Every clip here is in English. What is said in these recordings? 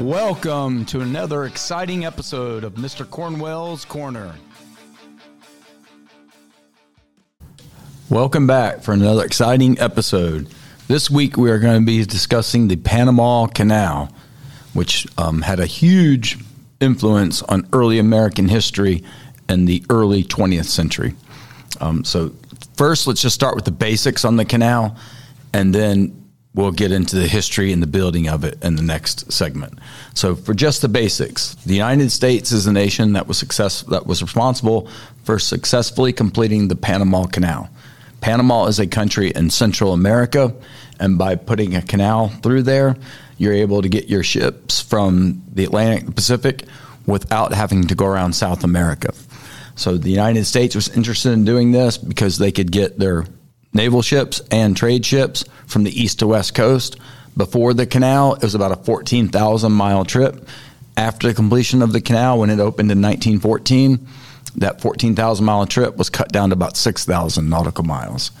Welcome to another exciting episode of Mr. Cornwell's Corner. Welcome back for another exciting episode. This week we are going to be discussing the Panama Canal, which um, had a huge influence on early American history and the early 20th century. Um, so, first, let's just start with the basics on the canal, and then we'll get into the history and the building of it in the next segment. So, for just the basics, the United States is a nation that was success that was responsible for successfully completing the Panama Canal. Panama is a country in Central America, and by putting a canal through there, you're able to get your ships from the Atlantic to Pacific without having to go around South America. So the United States was interested in doing this because they could get their naval ships and trade ships from the east to west coast. Before the canal, it was about a 14,000 mile trip. After the completion of the canal, when it opened in 1914, that 14,000 mile trip was cut down to about 6,000 nautical miles.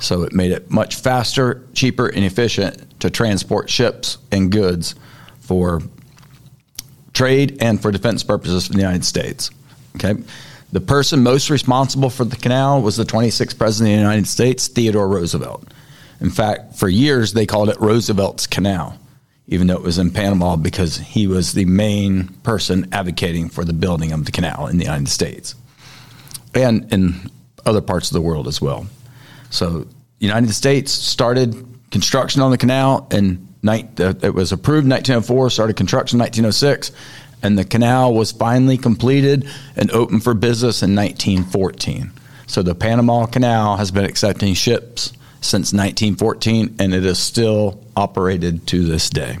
So it made it much faster, cheaper, and efficient to transport ships and goods for trade and for defense purposes for the United States. Okay. The person most responsible for the canal was the 26th President of the United States, Theodore Roosevelt. In fact, for years they called it Roosevelt's Canal, even though it was in Panama because he was the main person advocating for the building of the canal in the United States and in other parts of the world as well. So, the United States started construction on the canal and uh, it was approved in 1904, started construction in 1906 and the canal was finally completed and open for business in 1914. So the Panama Canal has been accepting ships since 1914 and it is still operated to this day.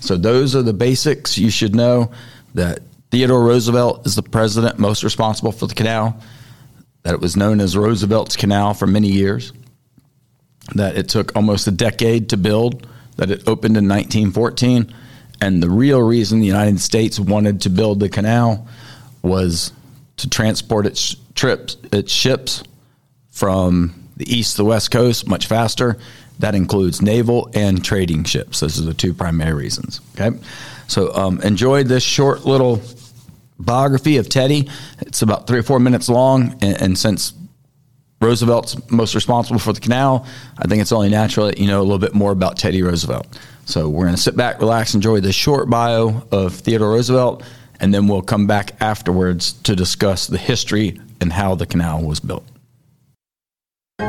So those are the basics you should know that Theodore Roosevelt is the president most responsible for the canal, that it was known as Roosevelt's Canal for many years, that it took almost a decade to build, that it opened in 1914 and the real reason the United States wanted to build the canal was to transport its trips, its ships from the east to the west coast much faster. That includes naval and trading ships. Those are the two primary reasons. Okay, so um, enjoyed this short little biography of Teddy. It's about three or four minutes long, and, and since Roosevelt's most responsible for the canal, I think it's only natural that you know a little bit more about Teddy Roosevelt. So we're going to sit back, relax, enjoy this short bio of Theodore Roosevelt, and then we'll come back afterwards to discuss the history and how the canal was built.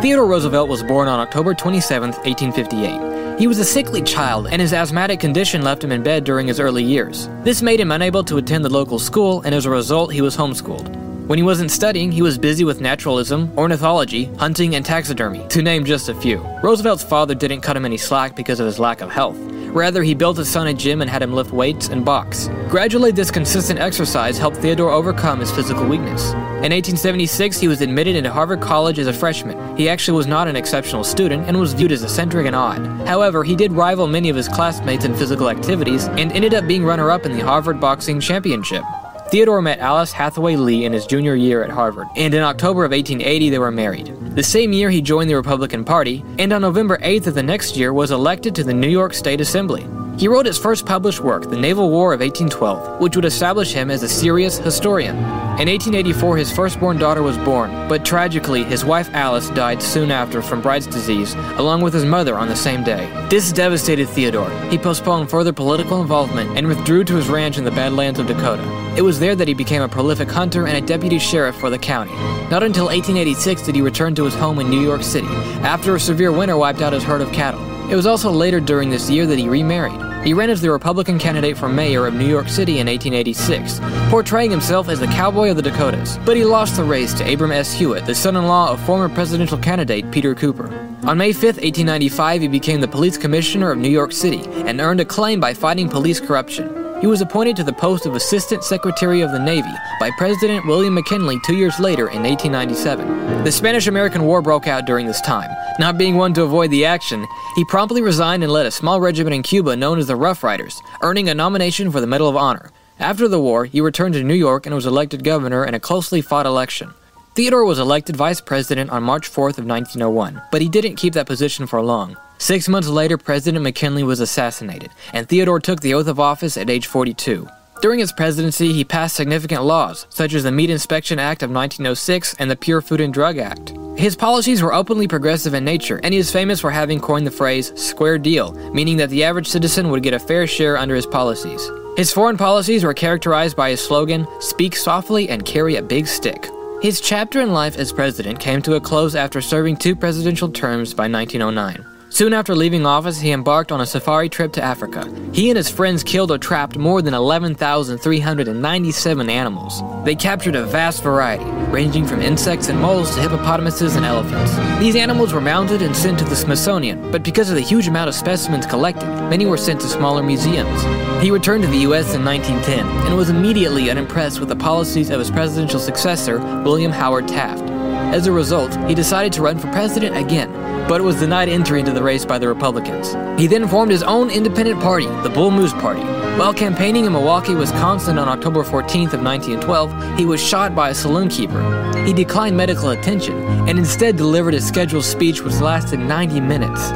Theodore Roosevelt was born on October 27, 1858. He was a sickly child, and his asthmatic condition left him in bed during his early years. This made him unable to attend the local school, and as a result, he was homeschooled. When he wasn't studying, he was busy with naturalism, ornithology, hunting, and taxidermy, to name just a few. Roosevelt's father didn't cut him any slack because of his lack of health. Rather, he built his son a gym and had him lift weights and box. Gradually, this consistent exercise helped Theodore overcome his physical weakness. In 1876, he was admitted into Harvard College as a freshman. He actually was not an exceptional student and was viewed as eccentric and odd. However, he did rival many of his classmates in physical activities and ended up being runner up in the Harvard Boxing Championship. Theodore met Alice Hathaway Lee in his junior year at Harvard, and in October of 1880 they were married. The same year he joined the Republican Party, and on November 8th of the next year was elected to the New York State Assembly. He wrote his first published work, The Naval War of 1812, which would establish him as a serious historian. In 1884, his firstborn daughter was born, but tragically, his wife Alice died soon after from Bright's disease, along with his mother on the same day. This devastated Theodore. He postponed further political involvement and withdrew to his ranch in the Badlands of Dakota. It was there that he became a prolific hunter and a deputy sheriff for the county. Not until 1886 did he return to his home in New York City, after a severe winter wiped out his herd of cattle. It was also later during this year that he remarried. He ran as the Republican candidate for mayor of New York City in 1886, portraying himself as the cowboy of the Dakotas. But he lost the race to Abram S. Hewitt, the son in law of former presidential candidate Peter Cooper. On May 5, 1895, he became the police commissioner of New York City and earned acclaim by fighting police corruption. He was appointed to the post of Assistant Secretary of the Navy by President William McKinley two years later in 1897. The Spanish American War broke out during this time. Not being one to avoid the action, he promptly resigned and led a small regiment in Cuba known as the Rough Riders, earning a nomination for the Medal of Honor. After the war, he returned to New York and was elected governor in a closely fought election. Theodore was elected vice president on March 4th of 1901, but he didn't keep that position for long. Six months later, President McKinley was assassinated, and Theodore took the oath of office at age 42. During his presidency, he passed significant laws, such as the Meat Inspection Act of 1906 and the Pure Food and Drug Act. His policies were openly progressive in nature, and he is famous for having coined the phrase square deal, meaning that the average citizen would get a fair share under his policies. His foreign policies were characterized by his slogan, Speak softly and carry a big stick. His chapter in life as president came to a close after serving two presidential terms by 1909. Soon after leaving office, he embarked on a safari trip to Africa. He and his friends killed or trapped more than 11,397 animals. They captured a vast variety, ranging from insects and moles to hippopotamuses and elephants. These animals were mounted and sent to the Smithsonian, but because of the huge amount of specimens collected, many were sent to smaller museums. He returned to the U.S. in 1910 and was immediately unimpressed with the policies of his presidential successor, William Howard Taft. As a result, he decided to run for president again, but was denied entry into the race by the Republicans. He then formed his own independent party, the Bull Moose Party. While campaigning in Milwaukee, Wisconsin on October 14th of 1912, he was shot by a saloon keeper. He declined medical attention and instead delivered a scheduled speech which lasted 90 minutes.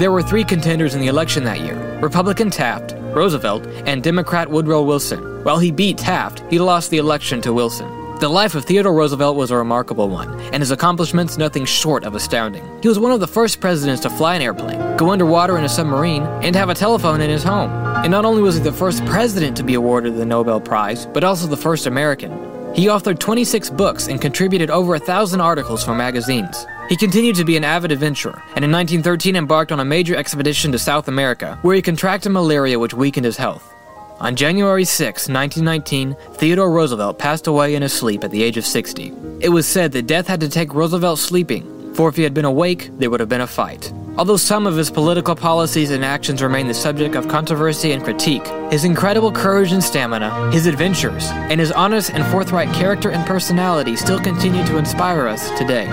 There were three contenders in the election that year Republican Taft, Roosevelt, and Democrat Woodrow Wilson. While he beat Taft, he lost the election to Wilson. The life of Theodore Roosevelt was a remarkable one, and his accomplishments nothing short of astounding. He was one of the first presidents to fly an airplane, go underwater in a submarine, and have a telephone in his home. And not only was he the first president to be awarded the Nobel Prize, but also the first American. He authored 26 books and contributed over a thousand articles for magazines. He continued to be an avid adventurer, and in 1913 embarked on a major expedition to South America, where he contracted malaria which weakened his health. On January 6, 1919, Theodore Roosevelt passed away in his sleep at the age of 60. It was said that death had to take Roosevelt sleeping, for if he had been awake, there would have been a fight. Although some of his political policies and actions remain the subject of controversy and critique, his incredible courage and stamina, his adventures, and his honest and forthright character and personality still continue to inspire us today.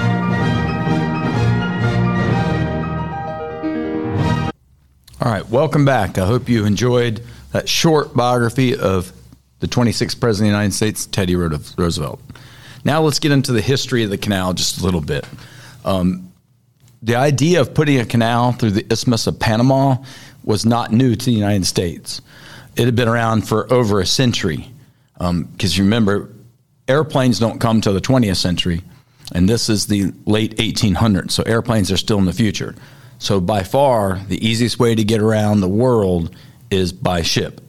All right, welcome back. I hope you enjoyed that short biography of the 26th President of the United States, Teddy Roosevelt. Now let's get into the history of the canal just a little bit. Um, the idea of putting a canal through the Isthmus of Panama was not new to the United States. It had been around for over a century. Because um, remember, airplanes don't come till the 20th century, and this is the late 1800s. So airplanes are still in the future. So by far, the easiest way to get around the world is by ship.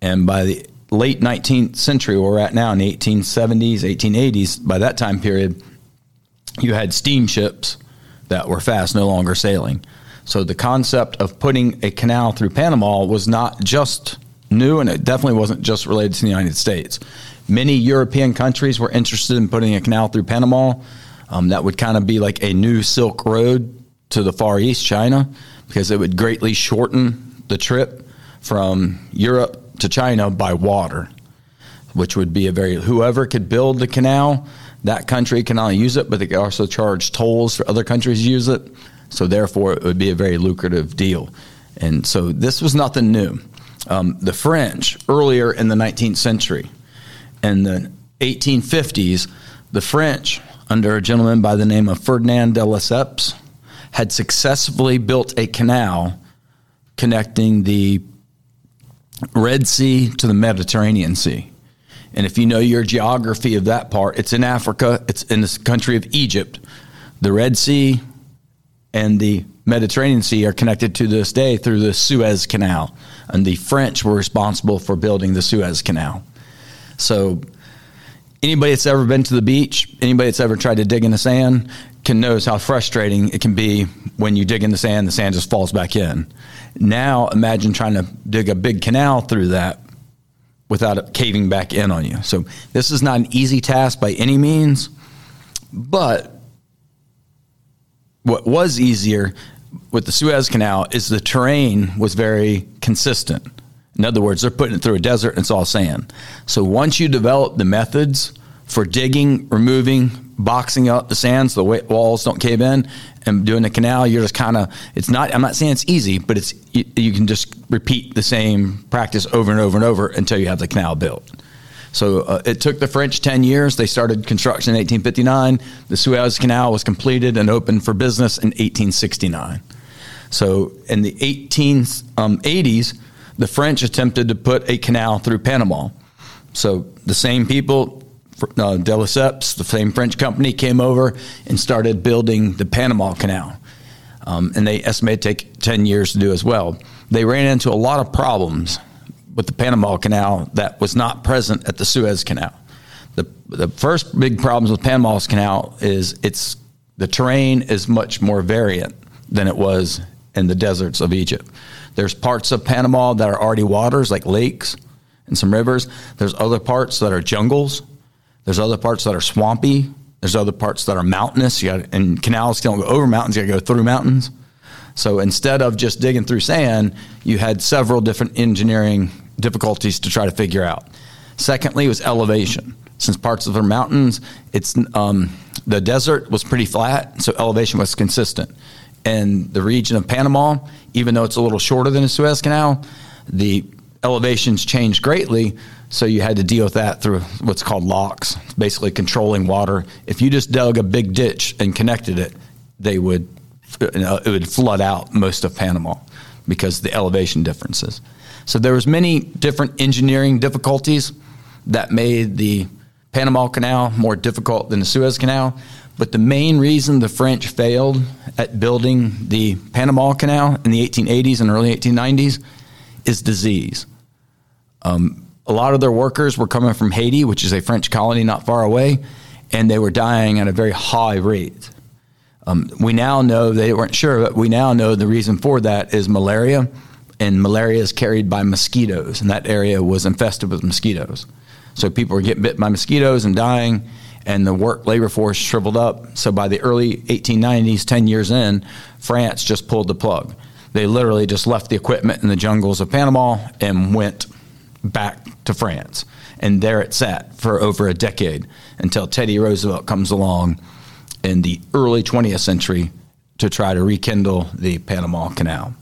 And by the late 19th century, where we're at now in the 1870s, 1880s, by that time period, you had steamships that were fast, no longer sailing. So the concept of putting a canal through Panama was not just new, and it definitely wasn't just related to the United States. Many European countries were interested in putting a canal through Panama. Um, that would kind of be like a new Silk Road to the Far East, China, because it would greatly shorten the trip from Europe to China by water, which would be a very whoever could build the canal, that country can only use it, but they could also charge tolls for other countries to use it. So therefore, it would be a very lucrative deal. And so this was nothing new. Um, the French, earlier in the 19th century, in the 1850s, the French, under a gentleman by the name of Ferdinand de Lesseps, had successfully built a canal connecting the Red Sea to the Mediterranean Sea. And if you know your geography of that part, it's in Africa, it's in the country of Egypt. The Red Sea and the Mediterranean Sea are connected to this day through the Suez Canal. And the French were responsible for building the Suez Canal. So, anybody that's ever been to the beach, anybody that's ever tried to dig in the sand, can knows how frustrating it can be when you dig in the sand, the sand just falls back in. Now imagine trying to dig a big canal through that without it caving back in on you. So this is not an easy task by any means, but what was easier with the Suez Canal is the terrain was very consistent. In other words, they're putting it through a desert and it's all sand. So once you develop the methods for digging, removing, boxing up the sands, the walls don't cave in, and doing the canal, you're just kind of. It's not. I'm not saying it's easy, but it's you, you, can just repeat the same practice over and over and over until you have the canal built. So uh, it took the French 10 years. They started construction in 1859. The Suez Canal was completed and opened for business in 1869. So in the 1880s, um, the French attempted to put a canal through Panama. So the same people, uh, Lesseps, the same French company, came over and started building the Panama Canal. Um, and they estimate take 10 years to do as well. They ran into a lot of problems with the Panama Canal that was not present at the Suez Canal. The, the first big problems with Panama's Canal is it's the terrain is much more variant than it was in the deserts of Egypt. There's parts of Panama that are already waters, like lakes and some rivers. There's other parts that are jungles. There's other parts that are swampy. There's other parts that are mountainous. You got and canals don't go over mountains. You got to go through mountains. So instead of just digging through sand, you had several different engineering difficulties to try to figure out. Secondly, was elevation. Since parts of the mountains, it's um, the desert was pretty flat, so elevation was consistent. And the region of Panama, even though it's a little shorter than the Suez Canal, the elevations changed greatly. So you had to deal with that through what's called locks, basically controlling water. If you just dug a big ditch and connected it, they would it would flood out most of Panama because the elevation differences. So there was many different engineering difficulties that made the Panama Canal more difficult than the Suez Canal. But the main reason the French failed at building the Panama Canal in the 1880s and early 1890s is disease. Um, a lot of their workers were coming from Haiti, which is a French colony not far away, and they were dying at a very high rate. Um, we now know they weren't sure, but we now know the reason for that is malaria, and malaria is carried by mosquitoes, and that area was infested with mosquitoes. So people were getting bit by mosquitoes and dying, and the work labor force shriveled up. So by the early 1890s, 10 years in, France just pulled the plug. They literally just left the equipment in the jungles of Panama and went back to France. And there it sat for over a decade until Teddy Roosevelt comes along in the early 20th century to try to rekindle the Panama Canal.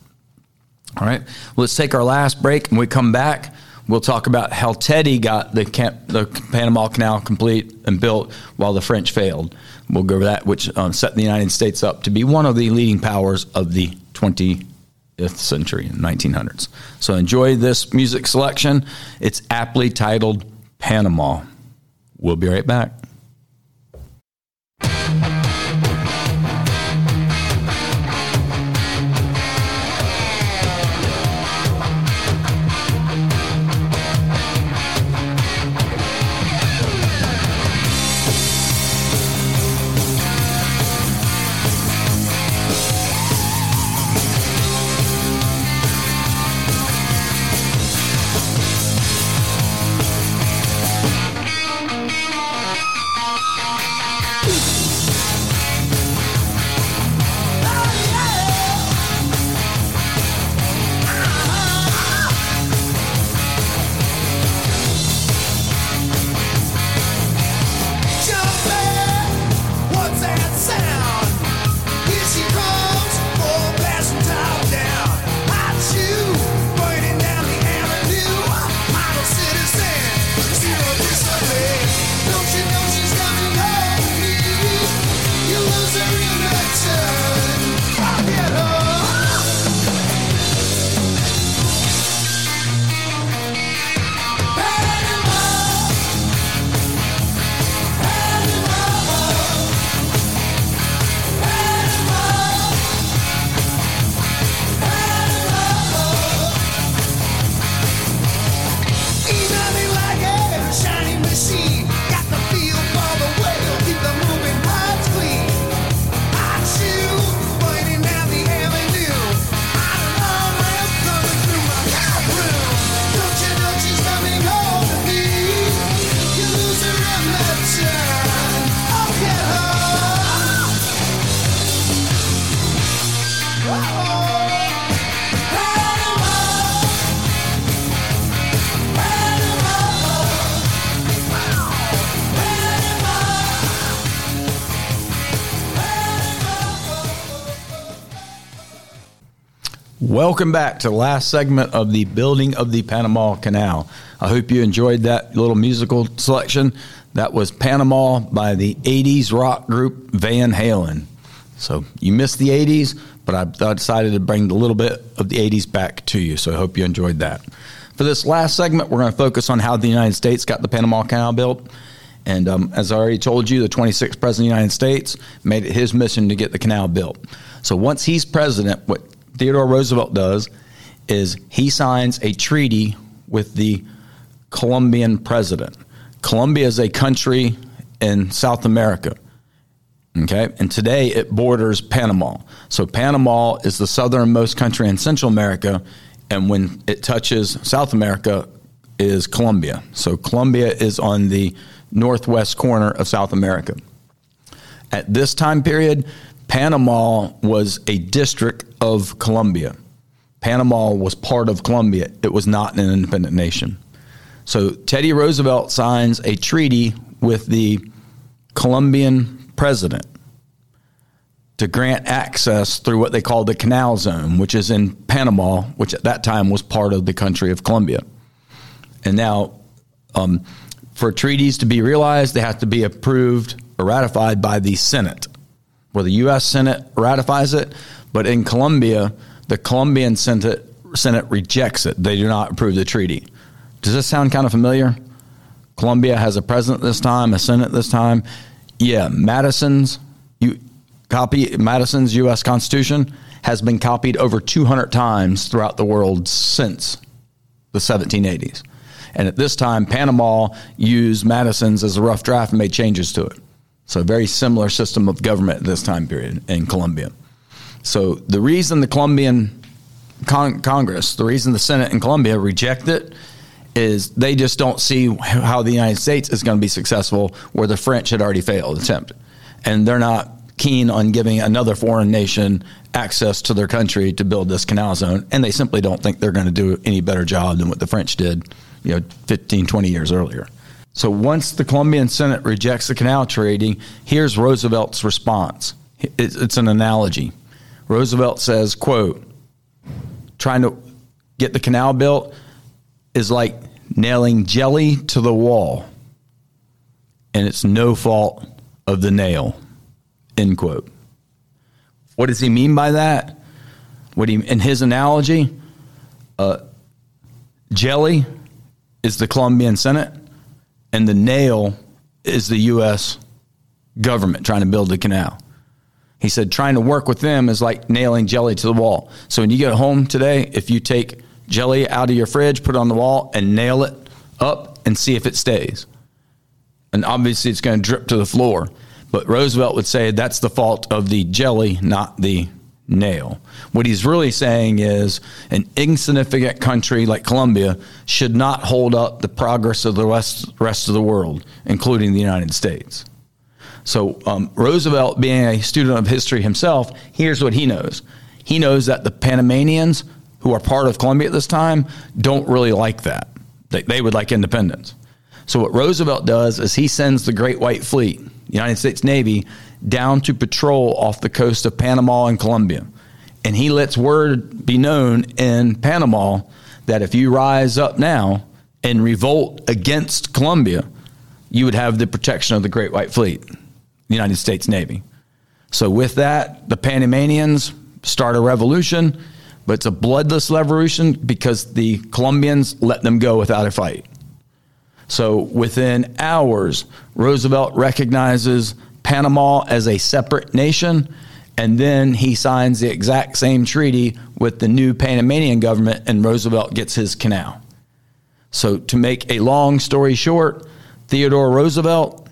All right, let's take our last break. and we come back, we'll talk about how Teddy got the, camp, the Panama Canal complete and built while the French failed. We'll go over that, which um, set the United States up to be one of the leading powers of the 20th century, 1900s. So enjoy this music selection. It's aptly titled Panama. We'll be right back. Welcome back to the last segment of the building of the Panama Canal. I hope you enjoyed that little musical selection. That was Panama by the 80s rock group Van Halen. So you missed the 80s, but I decided to bring a little bit of the 80s back to you. So I hope you enjoyed that. For this last segment, we're going to focus on how the United States got the Panama Canal built. And um, as I already told you, the 26th president of the United States made it his mission to get the canal built. So once he's president, what Theodore Roosevelt does is he signs a treaty with the Colombian president. Colombia is a country in South America. Okay, and today it borders Panama. So Panama is the southernmost country in Central America, and when it touches South America, is Colombia. So Colombia is on the northwest corner of South America. At this time period, Panama was a district of Colombia. Panama was part of Colombia. It was not an independent nation. So Teddy Roosevelt signs a treaty with the Colombian president to grant access through what they call the Canal Zone, which is in Panama, which at that time was part of the country of Colombia. And now, um, for treaties to be realized, they have to be approved or ratified by the Senate, where the U.S. Senate ratifies it. But in Colombia, the Colombian Senate, Senate rejects it. They do not approve the treaty. Does this sound kind of familiar? Colombia has a president this time, a Senate this time. Yeah, Madison's you copy Madison's U.S. Constitution has been copied over 200 times throughout the world since the 1780s. And at this time, Panama used Madison's as a rough draft and made changes to it. So, a very similar system of government at this time period in Colombia. So, the reason the Colombian Con- Congress, the reason the Senate in Colombia reject it is they just don't see how the United States is going to be successful where the French had already failed attempt. And they're not keen on giving another foreign nation access to their country to build this canal zone. And they simply don't think they're going to do any better job than what the French did, you know, 15, 20 years earlier. So once the Colombian Senate rejects the canal treaty, here's Roosevelt's response. It's an analogy. Roosevelt says, quote, trying to get the canal built is like nailing jelly to the wall, and it's no fault of the nail. End quote. What does he mean by that? What he in his analogy, uh, jelly is the Colombian Senate, and the nail is the U.S. government trying to build the canal. He said trying to work with them is like nailing jelly to the wall. So when you get home today, if you take jelly out of your fridge, put it on the wall, and nail it up and see if it stays. And obviously, it's going to drip to the floor. But Roosevelt would say that's the fault of the jelly, not the nail. What he's really saying is an insignificant country like Colombia should not hold up the progress of the rest, rest of the world, including the United States. So, um, Roosevelt, being a student of history himself, here's what he knows. He knows that the Panamanians who are part of Colombia at this time don't really like that. They, they would like independence. So what Roosevelt does is he sends the Great White Fleet, United States Navy, down to patrol off the coast of Panama and Colombia. And he lets word be known in Panama that if you rise up now and revolt against Colombia, you would have the protection of the Great White Fleet, the United States Navy. So with that, the Panamanians start a revolution but it's a bloodless revolution because the Colombians let them go without a fight. So within hours, Roosevelt recognizes Panama as a separate nation, and then he signs the exact same treaty with the new Panamanian government, and Roosevelt gets his canal. So, to make a long story short, Theodore Roosevelt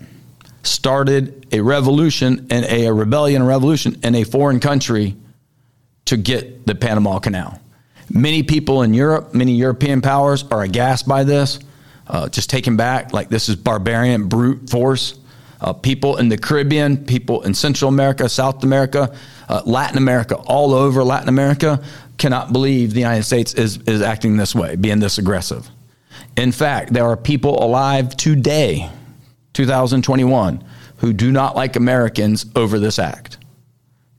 started a revolution and a, rebellion, a revolution in a foreign country to get the Panama Canal. Many people in Europe, many European powers are aghast by this, uh, just taken back, like this is barbarian, brute force. Uh, people in the Caribbean, people in Central America, South America, uh, Latin America, all over Latin America, cannot believe the United States is, is acting this way, being this aggressive. In fact, there are people alive today, 2021, who do not like Americans over this act.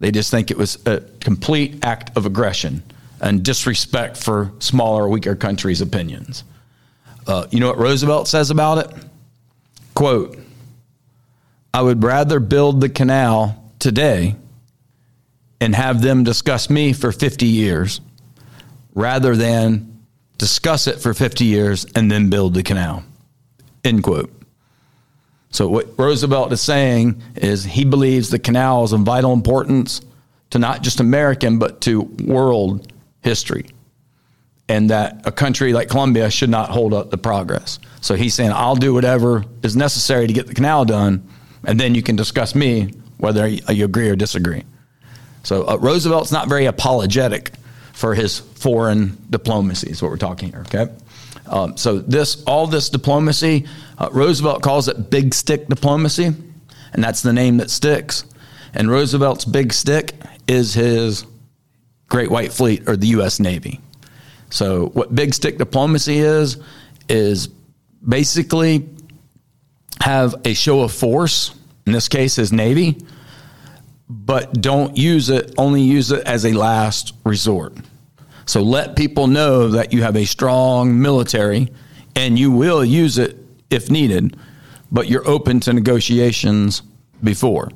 They just think it was a complete act of aggression and disrespect for smaller, weaker countries' opinions. Uh, you know what Roosevelt says about it? Quote, I would rather build the canal today and have them discuss me for 50 years rather than discuss it for 50 years and then build the canal. End quote. So, what Roosevelt is saying is he believes the canal is of vital importance to not just American, but to world history. And that a country like Colombia should not hold up the progress. So he's saying, I'll do whatever is necessary to get the canal done, and then you can discuss me whether you agree or disagree. So uh, Roosevelt's not very apologetic for his foreign diplomacy, is what we're talking here, okay? Um, so this, all this diplomacy, uh, Roosevelt calls it big stick diplomacy, and that's the name that sticks. And Roosevelt's big stick is his Great White Fleet or the U.S. Navy. So what big stick diplomacy is is basically have a show of force. In this case, is Navy, but don't use it. Only use it as a last resort. So let people know that you have a strong military, and you will use it if needed, but you're open to negotiations before.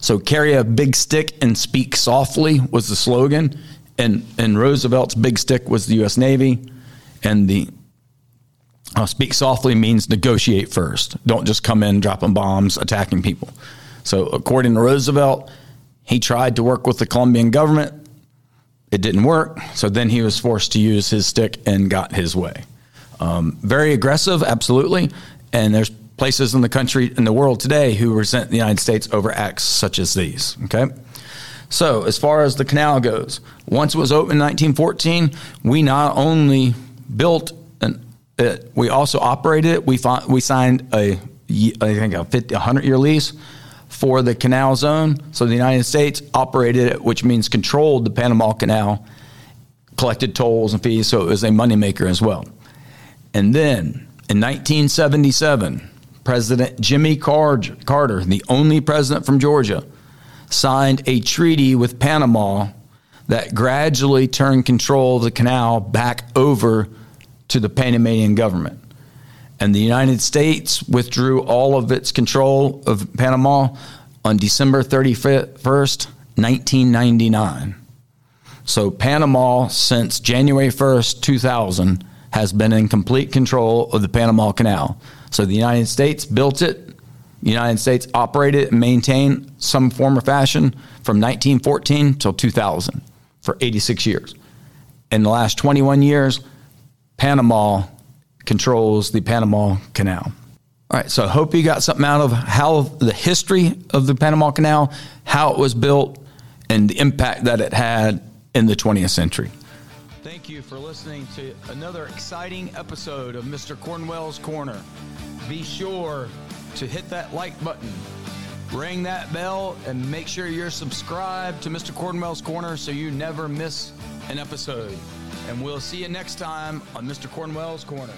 So carry a big stick and speak softly was the slogan, and and Roosevelt's big stick was the U.S. Navy, and the uh, speak softly means negotiate first. Don't just come in dropping bombs, attacking people. So according to Roosevelt, he tried to work with the Colombian government. It didn't work, so then he was forced to use his stick and got his way. Um, very aggressive, absolutely, and there's places in the country in the world today who resent the United States over acts such as these. Okay. So, as far as the canal goes, once it was opened in 1914, we not only built and we also operated it. We we signed a I think a 50, 100 year lease for the canal zone. So the United States operated it, which means controlled the Panama Canal, collected tolls and fees. So it was a moneymaker as well. And then in 1977, President Jimmy Carter, the only president from Georgia, signed a treaty with Panama that gradually turned control of the canal back over to the Panamanian government. And the United States withdrew all of its control of Panama on December 31st, 1999. So Panama, since January 1st, 2000, has been in complete control of the Panama Canal. So the United States built it. The United States operated and maintained some form or fashion from 1914 till 2000 for 86 years. In the last 21 years, Panama controls the Panama Canal. All right, so I hope you got something out of how the history of the Panama Canal, how it was built, and the impact that it had in the 20th century. Thank you for listening to another exciting episode of Mr. Cornwell's Corner. Be sure to hit that like button, ring that bell, and make sure you're subscribed to Mr. Cornwell's Corner so you never miss an episode. And we'll see you next time on Mr. Cornwell's Corner.